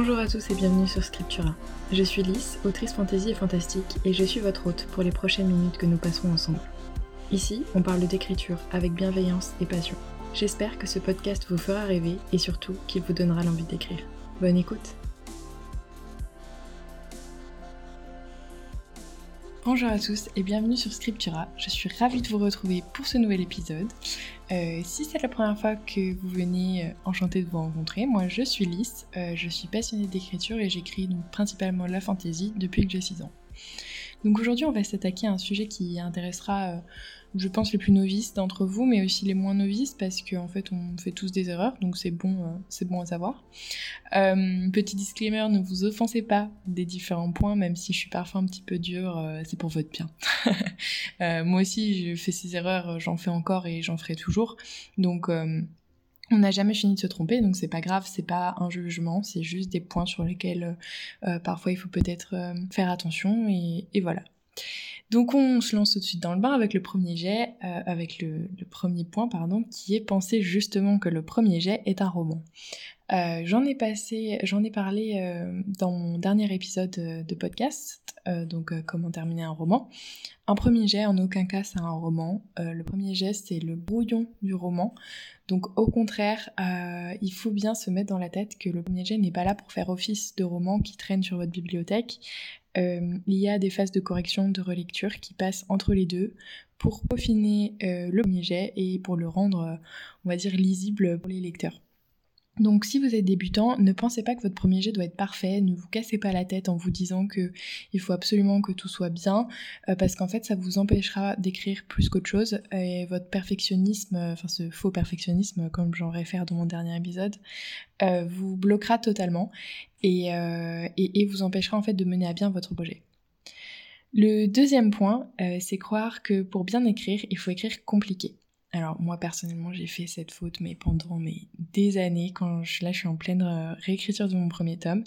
Bonjour à tous et bienvenue sur Scriptura. Je suis Lys, autrice fantasy et fantastique, et je suis votre hôte pour les prochaines minutes que nous passerons ensemble. Ici, on parle d'écriture avec bienveillance et passion. J'espère que ce podcast vous fera rêver et surtout qu'il vous donnera l'envie d'écrire. Bonne écoute Bonjour à tous et bienvenue sur Scriptura. Je suis ravie de vous retrouver pour ce nouvel épisode. Euh, si c'est la première fois que vous venez, euh, enchantée de vous rencontrer, moi je suis Lys, euh, je suis passionnée d'écriture et j'écris donc principalement la fantasy depuis que j'ai 6 ans. Donc aujourd'hui on va s'attaquer à un sujet qui intéressera je pense, les plus novices d'entre vous, mais aussi les moins novices, parce qu'en fait, on fait tous des erreurs, donc c'est bon, euh, à savoir. Euh, petit disclaimer, ne vous offensez pas des différents points, même si je suis parfois un petit peu dure, euh, c'est pour votre bien. moi aussi, je fais ces erreurs, j'en fais encore et j'en ferai toujours. Donc, on n'a jamais fini de se tromper, donc c'est pas grave, c'est pas un jugement, c'est juste des points sur lesquels parfois il faut peut-être faire attention, et, voilà. Donc on se lance tout de suite dans le bain avec le premier jet, euh, avec le, premier point, pardon, qui est penser justement que le premier jet est un roman. Euh, j'en ai parlé euh, dans mon dernier épisode de podcast, donc comment terminer un roman. Un premier jet, en aucun cas, c'est un roman. le premier jet, c'est le brouillon du roman. Donc au contraire, il faut bien se mettre dans la tête que le premier jet n'est pas là pour faire office de roman qui traîne sur votre bibliothèque, euh, il y a des phases de correction, de relecture qui passent entre les deux pour peaufiner euh, le premier jet et pour le rendre, euh, on va dire, lisible pour les lecteurs. Donc si vous êtes débutant, ne pensez pas que votre premier jet doit être parfait, ne vous cassez pas la tête en vous disant que il faut absolument que tout soit bien, euh, parce qu'en fait ça vous empêchera d'écrire plus qu'autre chose, et votre perfectionnisme, euh, enfin ce faux perfectionnisme comme j'en réfère dans mon dernier épisode, euh, vous bloquera totalement et, et, vous empêchera en fait de mener à bien votre projet. Le deuxième point, c'est croire que pour bien écrire, il faut écrire compliqué. Alors moi personnellement j'ai fait cette faute mais pendant des années quand je, là je suis en pleine euh, réécriture de mon premier tome.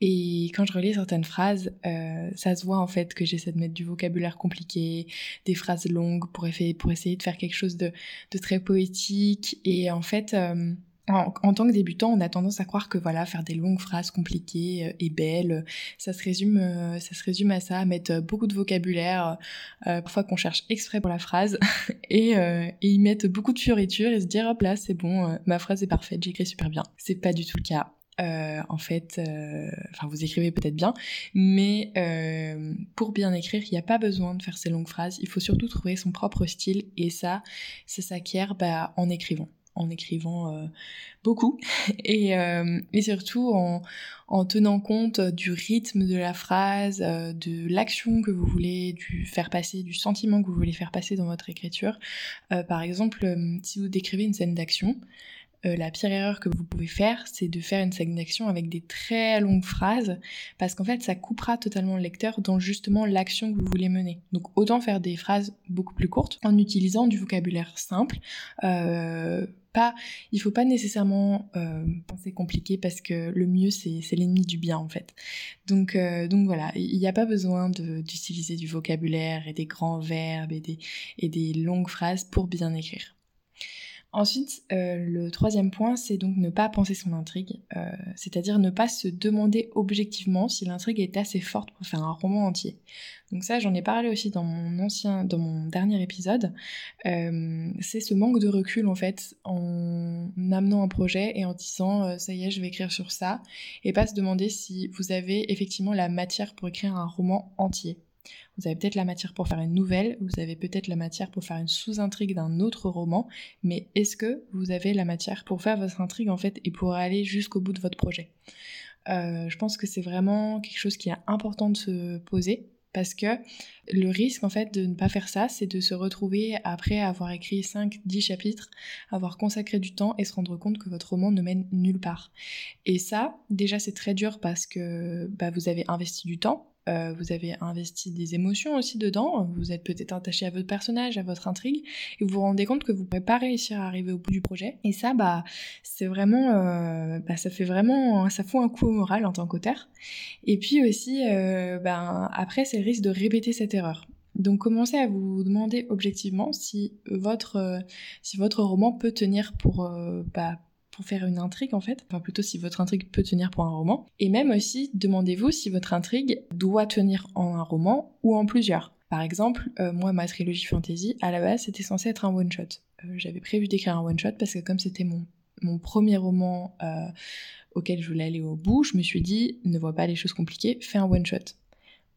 Et quand je relis certaines phrases euh, ça se voit en fait que j'essaie de mettre du vocabulaire compliqué, des phrases longues pour, pour essayer de faire quelque chose de, très poétique. Et en fait euh, en, tant que débutant, on a tendance à croire que voilà, faire des longues phrases compliquées euh, et belles, ça se résume, euh, ça se résume à ça, mettre euh, beaucoup de vocabulaire, parfois qu'on cherche exprès pour la phrase, et, et y mettre beaucoup de fioritures et se dire hop là, c'est bon, ma phrase est parfaite, j'écris super bien. C'est pas du tout le cas. en fait, enfin vous écrivez peut-être bien, mais pour bien écrire, il n'y a pas besoin de faire ces longues phrases. Il faut surtout trouver son propre style et ça, ça s'acquiert bah, en écrivant en écrivant euh, beaucoup et, euh, et surtout en, en, tenant compte du rythme de la phrase, euh, de l'action que vous voulez du faire passer, du sentiment que vous voulez faire passer dans votre écriture. par exemple, si vous décrivez une scène d'action, euh, la pire erreur que vous pouvez faire, c'est de faire une scène d'action avec des très longues phrases, parce qu'en fait, ça coupera totalement le lecteur dans justement l'action que vous voulez mener. Donc autant faire des phrases beaucoup plus courtes en utilisant du vocabulaire simple. Euh, pas, il faut pas nécessairement euh, penser compliqué parce que le mieux c'est, l'ennemi du bien en fait. Donc, donc voilà, il n'y a pas besoin d'utiliser du vocabulaire et des grands verbes et des, et des longues phrases pour bien écrire. Ensuite, euh, le troisième point, c'est donc ne pas penser son intrigue, euh, c'est-à-dire ne pas se demander objectivement si l'intrigue est assez forte pour faire un roman entier. Donc ça, j'en ai parlé aussi dans mon ancien, dans mon dernier épisode. Euh, c'est ce manque de recul en fait en amenant un projet et en disant ça y est, je vais écrire sur ça, et pas se demander si vous avez effectivement la matière pour écrire un roman entier. Vous avez peut-être la matière pour faire une nouvelle, vous avez peut-être la matière pour faire une sous-intrigue d'un autre roman, mais est-ce que vous avez la matière pour faire votre intrigue en fait et pour aller jusqu'au bout de votre projet? Euh, Je pense que c'est vraiment quelque chose qui est important de se poser parce que le risque en fait de ne pas faire ça, c'est de se retrouver après avoir écrit 5 10 chapitres, avoir consacré du temps et se rendre compte que votre roman ne mène nulle part. Et ça, déjà c'est très dur parce que bah, vous avez investi du temps, euh, vous avez investi des émotions aussi dedans, vous êtes peut-être attaché à votre personnage, à votre intrigue, et vous vous rendez compte que vous ne pouvez pas réussir à arriver au bout du projet. Et ça, bah, c'est vraiment, euh, bah, ça fait vraiment, ça fout un coup au moral en tant qu'auteur. Et puis aussi, euh, ben, après, c'est le risque de répéter cette erreur. Donc commencez à vous demander objectivement si votre, si votre roman peut tenir pour, bah, pour faire une intrigue en fait, enfin plutôt si votre intrigue peut tenir pour un roman. Et même aussi, demandez-vous si votre intrigue doit tenir en un roman ou en plusieurs. Par exemple, euh, moi, ma trilogie fantasy, à la base, c'était censé être un one-shot. Euh, j'avais prévu d'écrire un one-shot parce que comme c'était mon, premier roman euh, auquel je voulais aller au bout, je me suis dit, ne vois pas les choses compliquées, fais un one-shot.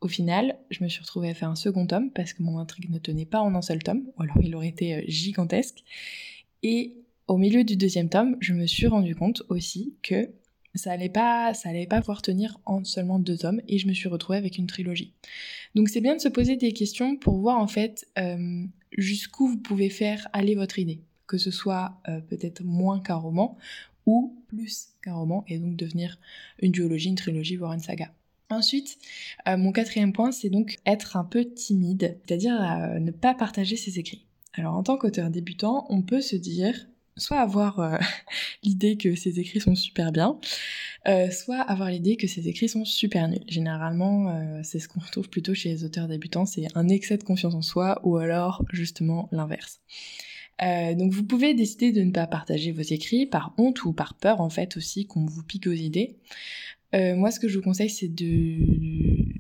Au final, je me suis retrouvée à faire un second tome parce que mon intrigue ne tenait pas en un seul tome, ou alors il aurait été gigantesque. Et au milieu du deuxième tome, je me suis rendu compte aussi que ça allait pas, ça allait pas pouvoir tenir en seulement deux tomes et je me suis retrouvée avec une trilogie. Donc c'est bien de se poser des questions pour voir en fait euh, jusqu'où vous pouvez faire aller votre idée, que ce soit euh, peut-être moins qu'un roman ou plus qu'un roman et donc devenir une duologie, une trilogie, voire une saga. Ensuite, euh, mon quatrième point, c'est donc être un peu timide, c'est-à-dire ne pas partager ses écrits. Alors en tant qu'auteur débutant, on peut se dire soit avoir euh, l'idée que ses écrits sont super bien, euh, soit avoir l'idée que ses écrits sont super nuls. Généralement, euh, c'est ce qu'on retrouve plutôt chez les auteurs débutants, c'est un excès de confiance en soi ou alors justement l'inverse. donc vous pouvez décider de ne pas partager vos écrits par honte ou par peur en fait aussi qu'on vous pique aux idées. moi ce que je vous conseille c'est de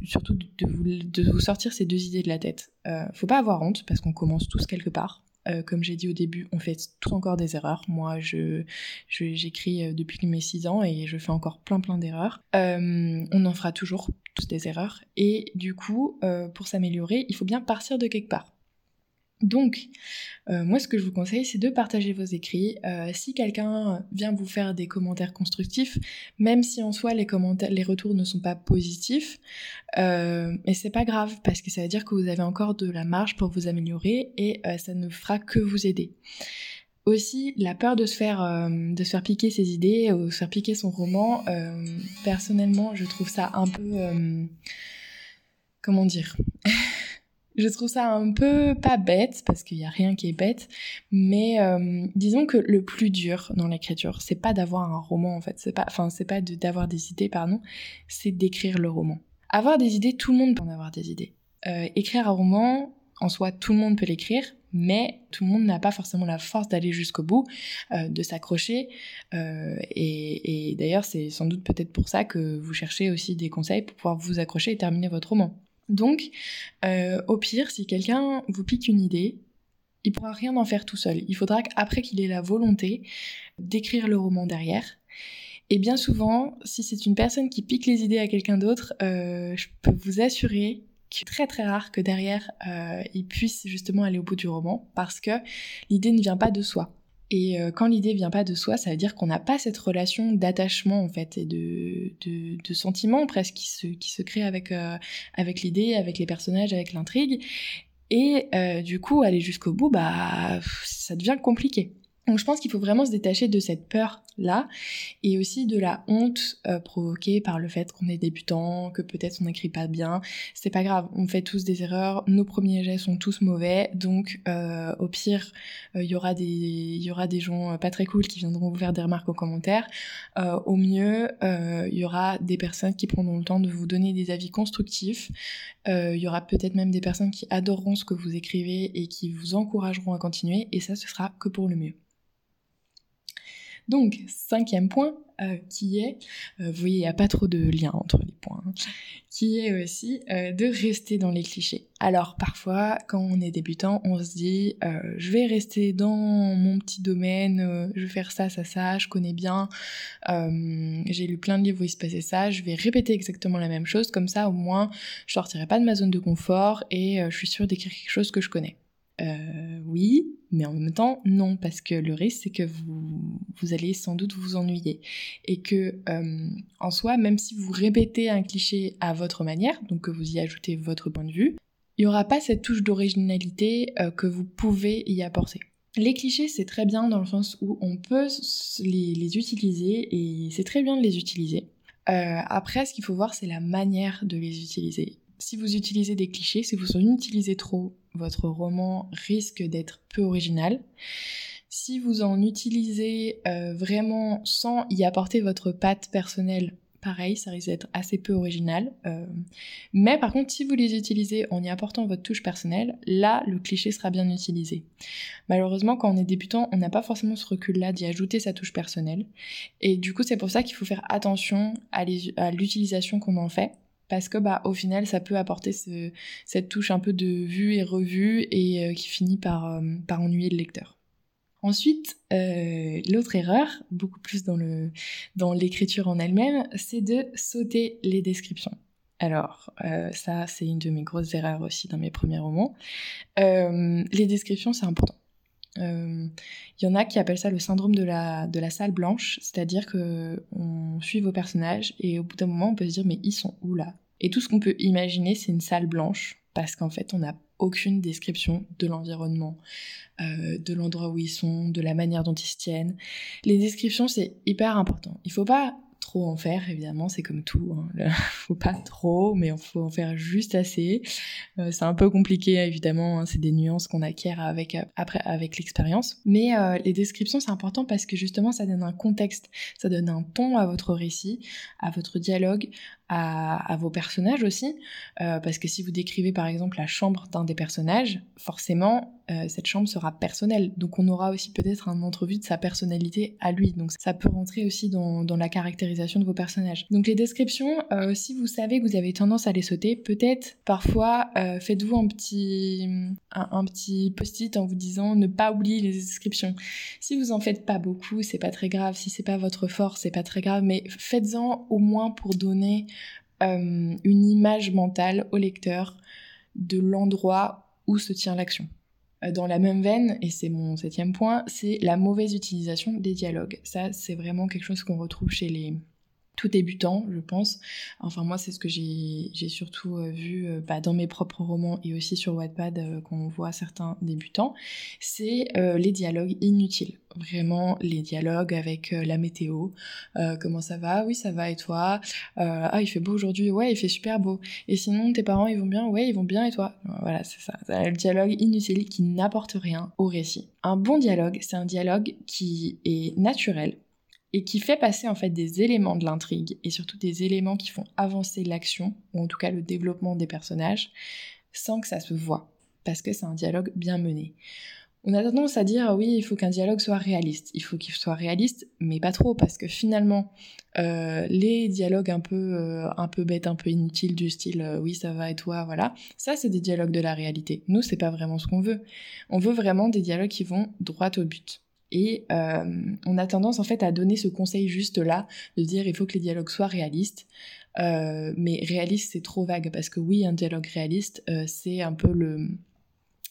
surtout de vous, de vous, sortir ces deux idées de la tête. faut pas avoir honte parce qu'on commence tous quelque part. Euh, comme j'ai dit au début, on fait tout encore des erreurs. Moi, je, j'écris euh, depuis mes 6 ans et je fais encore plein plein d'erreurs. Euh, on en fera toujours tous des erreurs. Et du coup, pour s'améliorer, il faut bien partir de quelque part. Donc, euh, moi, ce que je vous conseille, c'est de partager vos écrits. Euh, si quelqu'un vient vous faire des commentaires constructifs, même si en soi les commentaires, les retours ne sont pas positifs, euh, mais c'est pas grave parce que ça veut dire que vous avez encore de la marge pour vous améliorer et ça ne fera que vous aider. Aussi, la peur de se faire de se faire piquer ses idées ou de se faire piquer son roman. personnellement, je trouve ça un peu comment dire? Je trouve ça un peu pas bête, parce qu'il n'y a rien qui est bête, mais euh, disons que le plus dur dans l'écriture, c'est pas d'avoir un roman en fait, c'est pas, enfin c'est pas d'avoir des idées, pardon, c'est d'écrire le roman. Avoir des idées, tout le monde peut en avoir des idées. Euh, écrire un roman, en soi, tout le monde peut l'écrire, mais tout le monde n'a pas forcément la force d'aller jusqu'au bout, euh, de s'accrocher. Et d'ailleurs, c'est sans doute peut-être pour ça que vous cherchez aussi des conseils pour pouvoir vous accrocher et terminer votre roman. Donc, euh, au pire, si quelqu'un vous pique une idée, il pourra rien en faire tout seul. Il faudra qu'après qu'il ait la volonté d'écrire le roman derrière. Et bien souvent, si c'est une personne qui pique les idées à quelqu'un d'autre, euh, je peux vous assurer qu'il est très très rare que derrière euh, il puisse justement aller au bout du roman parce que l'idée ne vient pas de soi. Et euh, quand l'idée vient pas de soi, ça veut dire qu'on n'a pas cette relation d'attachement en fait et de, de, de sentiment presque qui se, qui se crée avec, euh, avec l'idée, avec les personnages, avec l'intrigue. Et euh, du coup, aller jusqu'au bout, bah, ça devient compliqué. Donc je pense qu'il faut vraiment se détacher de cette peur et aussi de la honte euh, provoquée par le fait qu'on est débutant, que peut-être on n'écrit pas bien. C'est pas grave, on fait tous des erreurs, nos premiers jets sont tous mauvais, donc euh, au pire il euh, y aura des il y aura des gens pas très cool qui viendront vous faire des remarques aux commentaires. au mieux il y aura des personnes qui prendront le temps de vous donner des avis constructifs. Il y aura peut-être même des personnes qui adoreront ce que vous écrivez et qui vous encourageront à continuer et ça ce sera que pour le mieux. Donc, cinquième point, euh, qui est, euh, vous voyez, il n'y a pas trop de lien entre les points, hein, qui est aussi euh, de rester dans les clichés. Alors, parfois, quand on est débutant, on se dit, je vais rester dans mon petit domaine, je vais faire ça, ça, ça, je connais bien, j'ai lu plein de livres où il se passait ça, je vais répéter exactement la même chose, comme ça, au moins, je sortirai pas de ma zone de confort et je suis sûre d'écrire quelque chose que je connais. Euh, oui, mais en même temps, non, parce que le risque, c'est que vous, allez sans doute vous ennuyer. Et que, euh, en soi, même si vous répétez un cliché à votre manière, donc que vous y ajoutez votre point de vue, il n'y aura pas cette touche d'originalité euh, que vous pouvez y apporter. Les clichés, c'est très bien dans le sens où on peut les, les utiliser et c'est très bien de les utiliser. après, ce qu'il faut voir, c'est la manière de les utiliser si vous utilisez des clichés, si vous en utilisez trop, votre roman risque d'être peu original. Si vous en utilisez euh, vraiment sans y apporter votre patte personnelle, pareil, ça risque d'être assez peu original. Euh, mais par contre, si vous les utilisez en y apportant votre touche personnelle, là, le cliché sera bien utilisé. Malheureusement, quand on est débutant, on n'a pas forcément ce recul-là d'y ajouter sa touche personnelle. Et du coup, c'est pour ça qu'il faut faire attention à l'utilisation qu'on en fait parce que bah au final ça peut apporter cette touche un peu de vue et revue et euh, qui finit par, euh, par ennuyer le lecteur. Ensuite, euh, l'autre erreur, beaucoup plus dans le dans l'écriture en elle-même, c'est de sauter les descriptions. Alors, ça, c'est une de mes grosses erreurs aussi dans mes premiers romans. Les descriptions, c'est important. Il y en a qui appellent ça le syndrome de la, de la salle blanche, c'est-à-dire que on suit vos personnages et au bout d'un moment, on peut se dire mais ils sont où là? Et tout ce qu'on peut imaginer, c'est une salle blanche parce qu'en fait, on n'a aucune description de l'environnement, euh, de l'endroit où ils sont, de la manière dont ils se tiennent. Les descriptions, c'est hyper important. Il faut pas trop en faire, évidemment, c'est comme tout. Hein. faut pas trop, mais il faut en faire juste assez. Euh, c'est un peu compliqué, évidemment. Hein. c'est des nuances qu'on acquiert avec euh, après avec l'expérience. Mais les descriptions, c'est important parce que justement, ça donne un contexte, ça donne un ton à votre récit, à votre dialogue, à, vos personnages aussi, euh, parce que si vous décrivez par exemple la chambre d'un des personnages, forcément euh, cette chambre sera personnelle, donc on aura aussi peut-être un entrevue de sa personnalité à lui, donc ça peut rentrer aussi dans, la caractérisation de vos personnages. Donc les descriptions, euh, si vous savez que vous avez tendance à les sauter, peut-être parfois faites-vous un petit, un, petit post-it en vous disant ne pas oublier les descriptions. Si vous en faites pas beaucoup, c'est pas très grave, si c'est pas votre force, c'est pas très grave, mais faites-en au moins pour donner euh, une image mentale au lecteur de l'endroit où se tient l'action. Euh, dans la même veine, et c'est mon septième point, c'est la mauvaise utilisation des dialogues. Ça, c'est vraiment quelque chose qu'on retrouve chez les, tout débutant, je pense. Enfin, moi, c'est ce que j'ai surtout euh, vu euh, bah, dans mes propres romans et aussi sur Wattpad euh, qu'on voit certains débutants. C'est les dialogues inutiles. Vraiment, les dialogues avec la météo. comment ça va? Oui, ça va, et toi? Ah, il fait beau aujourd'hui Ouais, il fait super beau. Et sinon, tes parents, ils vont bien? Ouais, ils vont bien, et toi? Voilà, c'est ça. Le dialogue inutile qui n'apporte rien au récit. Un bon dialogue, c'est un dialogue qui est naturel, et qui fait passer en fait des éléments de l'intrigue et surtout des éléments qui font avancer l'action ou en tout cas le développement des personnages sans que ça se voit parce que c'est un dialogue bien mené. On a tendance à dire oui, il faut qu'un dialogue soit réaliste. Il faut qu'il soit réaliste, mais pas trop, parce que finalement, euh, les dialogues un peu, euh, un peu bêtes, un peu inutiles du style euh, oui, ça va et toi, voilà, ça c'est des dialogues de la réalité. Nous, c'est pas vraiment ce qu'on veut. On veut vraiment des dialogues qui vont droit au but. Et euh, on a tendance en fait à donner ce conseil juste là, de dire il faut que les dialogues soient réalistes. Euh, mais réaliste c'est trop vague parce que oui un dialogue réaliste euh, c'est un peu le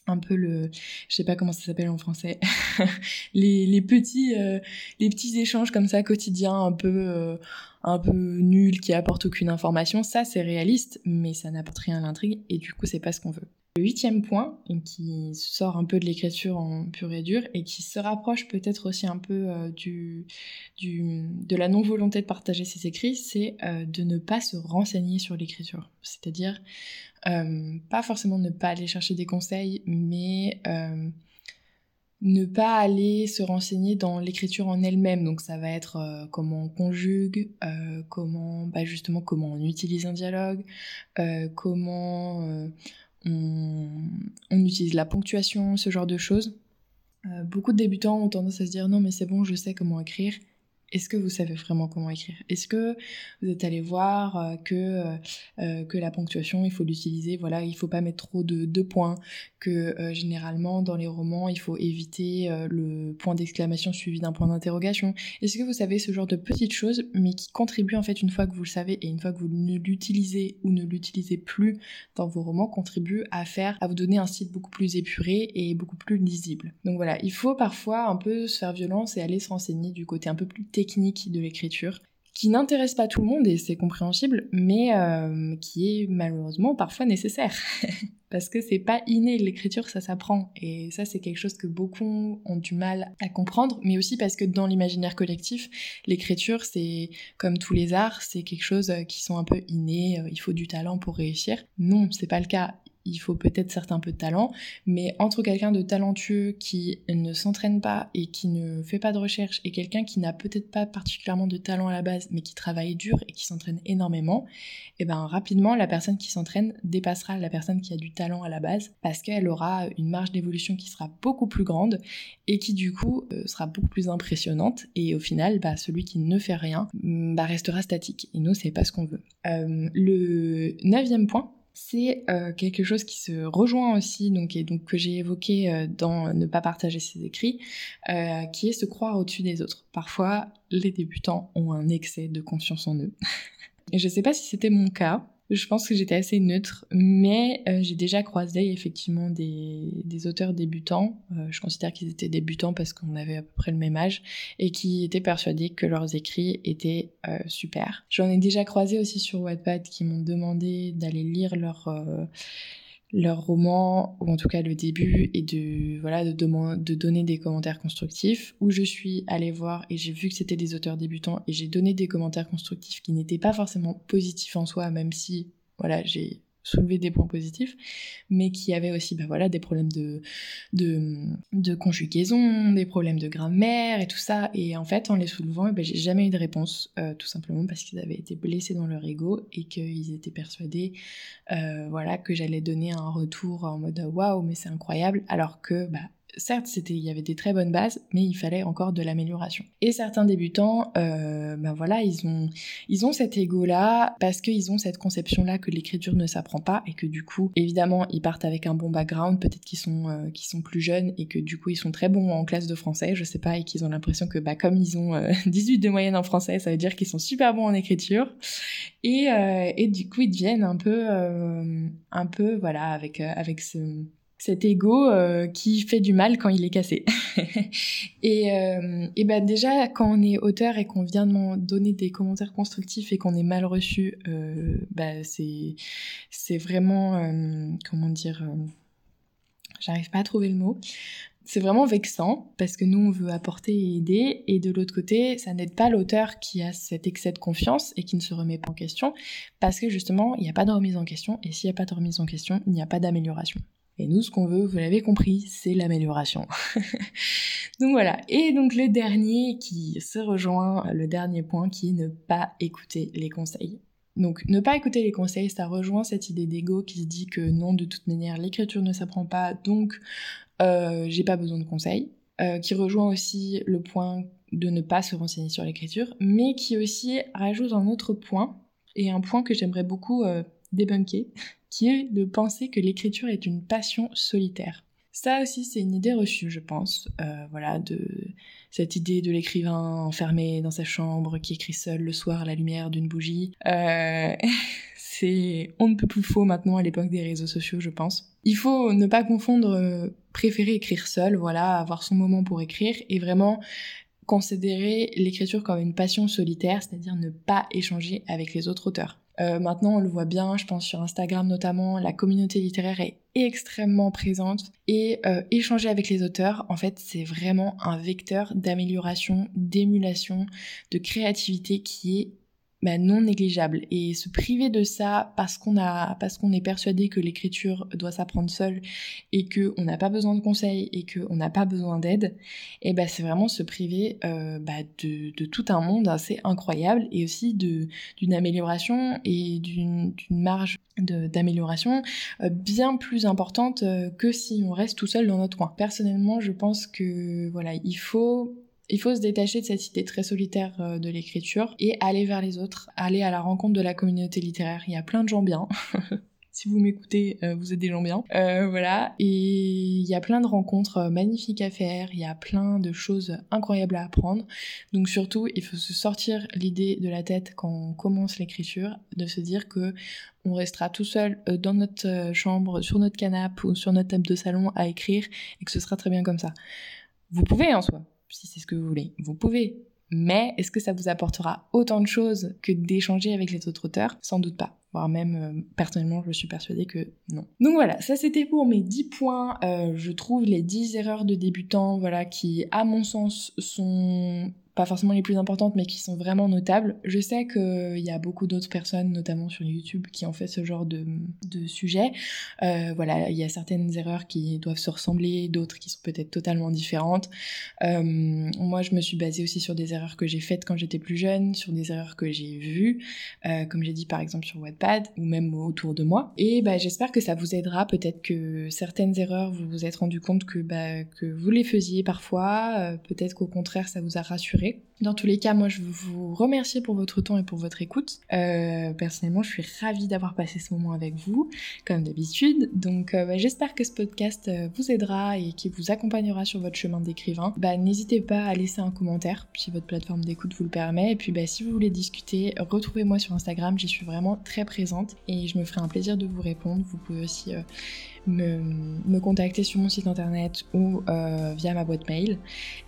un peu le je sais pas comment ça s'appelle en français les, les petits les petits échanges comme ça quotidiens un peu un peu nuls qui apportent aucune information ça c'est réaliste mais ça n'apporte rien à l'intrigue et du coup c'est pas ce qu'on veut le huitième point, qui sort un peu de l'écriture en pur et dur et qui se rapproche peut-être aussi un peu euh, du, de la non-volonté de partager ses écrits, c'est euh, de ne pas se renseigner sur l'écriture. C'est-à-dire, euh, pas forcément ne pas aller chercher des conseils, mais ne pas aller se renseigner dans l'écriture en elle-même. Donc ça va être comment on conjugue, comment, bah justement, comment on utilise un dialogue, comment on, utilise la ponctuation, ce genre de choses. Euh, beaucoup de débutants ont tendance à se dire non mais c'est bon, je sais comment écrire est-ce que vous savez vraiment comment écrire? Est-ce que vous êtes allé voir euh, que, euh, euh, que la ponctuation, il faut l'utiliser, voilà, il faut pas mettre trop de, points, que généralement dans les romans, il faut éviter le point d'exclamation suivi d'un point d'interrogation? Est-ce que vous savez ce genre de petites choses, mais qui contribuent en fait une fois que vous le savez et une fois que vous ne l'utilisez ou ne l'utilisez plus dans vos romans, contribuent à faire, à vous donner un style beaucoup plus épuré et beaucoup plus lisible? Donc voilà, il faut parfois un peu se faire violence et aller se renseigner du côté un peu plus technique de l'écriture qui n'intéresse pas tout le monde et c'est compréhensible, mais euh, qui est malheureusement parfois nécessaire. Parce que c'est pas inné, l'écriture ça s'apprend. Et ça c'est quelque chose que beaucoup ont du mal à comprendre, mais aussi parce que dans l'imaginaire collectif, l'écriture c'est comme tous les arts, c'est quelque chose qui sont un peu inné, euh, il faut du talent pour réussir. Non, c'est pas le cas il faut peut-être certes un peu de talent, mais entre quelqu'un de talentueux qui ne s'entraîne pas et qui ne fait pas de recherche et quelqu'un qui n'a peut-être pas particulièrement de talent à la base, mais qui travaille dur et qui s'entraîne énormément, et eh ben rapidement la personne qui s'entraîne dépassera la personne qui a du talent à la base parce qu'elle aura une marge d'évolution qui sera beaucoup plus grande et qui du coup euh, sera beaucoup plus impressionnante et au final bah, celui qui ne fait rien bah, restera statique et nous c'est pas ce qu'on veut. Euh, le neuvième point c'est euh, quelque chose qui se rejoint aussi, donc, et donc que j'ai évoqué euh, dans Ne pas partager ses écrits, euh, qui est se croire au-dessus des autres. Parfois, les débutants ont un excès de confiance en eux. et je sais pas si c'était mon cas, je pense que j'étais assez neutre, mais euh, j'ai déjà croisé effectivement des, auteurs débutants, euh, je considère qu'ils étaient débutants parce qu'on avait à peu près le même âge, et qui étaient persuadés que leurs écrits étaient euh, super. J'en ai déjà croisé aussi sur Wattpad qui m'ont demandé d'aller lire leur leur roman, ou en tout cas le début, et de, voilà, de, donner des commentaires constructifs, où je suis allée voir et j'ai vu que c'était des auteurs débutants et j'ai donné des commentaires constructifs qui n'étaient pas forcément positifs en soi, même si, voilà, j'ai soulever des points positifs, mais qui avait aussi bah voilà, des problèmes de, conjugaison, des problèmes de grammaire et tout ça. Et en fait, en les soulevant, bah, j'ai jamais eu de réponse, euh, tout simplement parce qu'ils avaient été blessés dans leur ego et qu'ils étaient persuadés euh, voilà, que j'allais donner un retour en mode waouh, mais c'est incroyable, alors que bah, certes, c'était, il y avait des très bonnes bases, mais il fallait encore de l'amélioration. Et certains débutants, euh, ben voilà, ils ont, ils ont cet ego-là parce qu'ils ont cette conception-là que l'écriture ne s'apprend pas et que du coup, évidemment, ils partent avec un bon background, peut-être qu'ils sont, euh, sont plus jeunes et que du coup, ils sont très bons en classe de français, je sais pas, et qu'ils ont l'impression que, bah, comme ils ont 18 euh, de moyenne en français, ça veut dire qu'ils sont super bons en écriture. Et, et du coup, ils deviennent un peu, un peu, voilà, avec, avec ce cet ego euh, qui fait du mal quand il est cassé. et, euh, et ben déjà, quand on est auteur et qu'on vient de donner des commentaires constructifs et qu'on est mal reçu, euh, bah c'est c'est vraiment comment dire, j'arrive pas à trouver le mot. C'est vraiment vexant parce que nous on veut apporter et aider et de l'autre côté ça n'aide pas l'auteur qui a cet excès de confiance et qui ne se remet pas en question parce que justement il n'y a pas de remise en question et s'il n'y a pas de remise en question il n'y a pas d'amélioration. Et nous, ce qu'on veut, vous l'avez compris, c'est l'amélioration. donc voilà. Et donc le dernier qui se rejoint, le dernier point qui est ne pas écouter les conseils. Donc ne pas écouter les conseils, ça rejoint cette idée d'ego qui se dit que non, de toute manière, l'écriture ne s'apprend pas, donc euh, j'ai pas besoin de conseils. Euh, qui rejoint aussi le point de ne pas se renseigner sur l'écriture, mais qui aussi rajoute un autre point, et un point que j'aimerais beaucoup euh, débunker, qui est de penser que l'écriture est une passion solitaire. Ça aussi, c'est une idée reçue, je pense. Euh, voilà, de cette idée de l'écrivain enfermé dans sa chambre, qui écrit seul le soir à la lumière d'une bougie. Euh, c'est on ne peut plus faux maintenant à l'époque des réseaux sociaux, je pense. Il faut ne pas confondre euh, préférer écrire seul, voilà, avoir son moment pour écrire, et vraiment considérer l'écriture comme une passion solitaire, c'est-à-dire ne pas échanger avec les autres auteurs. Euh, maintenant, on le voit bien, je pense sur Instagram notamment, la communauté littéraire est extrêmement présente. Et euh, échanger avec les auteurs, en fait, c'est vraiment un vecteur d'amélioration, d'émulation, de créativité qui est bah, non négligeable. Et se priver de ça parce qu'on a parce qu'on est persuadé que l'écriture doit s'apprendre seule et que on n'a pas besoin de conseils et que on n'a pas besoin d'aide et ben c'est vraiment se priver euh, bah, de, de, tout un monde assez incroyable et aussi de d'une amélioration et d'une marge d'amélioration euh, bien plus importante euh, que si on reste tout seul dans notre coin. Personnellement je pense que voilà il faut il faut se détacher de cette idée très solitaire euh, de l'écriture et aller vers les autres, aller à la rencontre de la communauté littéraire. Il y a plein de gens bien. si vous m'écoutez, euh, vous êtes des gens bien. Euh, voilà. Et il y a plein de rencontres magnifiques à faire, il y a plein de choses incroyables à apprendre. Donc surtout, il faut se sortir l'idée de la tête quand on commence l'écriture, de se dire que on restera tout seul dans notre chambre, sur notre canapé ou sur notre table de salon à écrire et que ce sera très bien comme ça. Vous pouvez en soi, si c'est ce que vous voulez. Vous pouvez. Mais est-ce que ça vous apportera autant de choses que d'échanger avec les autres auteurs? Sans doute pas. Voire même, euh, personnellement, je suis persuadée que non. Donc voilà, ça c'était pour mes 10 points. Euh, je trouve les 10 erreurs de débutants, voilà, qui, à mon sens, sont pas forcément les plus importantes, mais qui sont vraiment notables. Je sais qu'il y a beaucoup d'autres personnes, notamment sur YouTube, qui ont fait ce genre de, de sujet. Euh, voilà, il y a certaines erreurs qui doivent se ressembler, d'autres qui sont peut-être totalement différentes. Euh, moi, je me suis basée aussi sur des erreurs que j'ai faites quand j'étais plus jeune, sur des erreurs que j'ai vues, euh, comme j'ai dit par exemple sur Wattpad, ou même autour de moi. Et bah, j'espère que ça vous aidera. Peut-être que certaines erreurs, vous vous êtes rendu compte que, bah, que vous les faisiez parfois. peut-être qu'au contraire, ça vous a rassuré dans tous les cas, moi je veux vous remercier pour votre temps et pour votre écoute. Euh, personnellement, je suis ravie d'avoir passé ce moment avec vous, comme d'habitude. Donc euh, bah, j'espère que ce podcast euh, vous aidera et qui vous accompagnera sur votre chemin d'écrivain. Bah, N'hésitez pas à laisser un commentaire si votre plateforme d'écoute vous le permet. Et puis bah, si vous voulez discuter, retrouvez-moi sur Instagram, j'y suis vraiment très présente et je me ferai un plaisir de vous répondre. Vous pouvez aussi me, contacter sur mon site internet ou via ma boîte mail.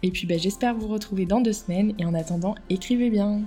Et puis j'espère vous retrouver dans deux semaines et en attendant, écrivez bien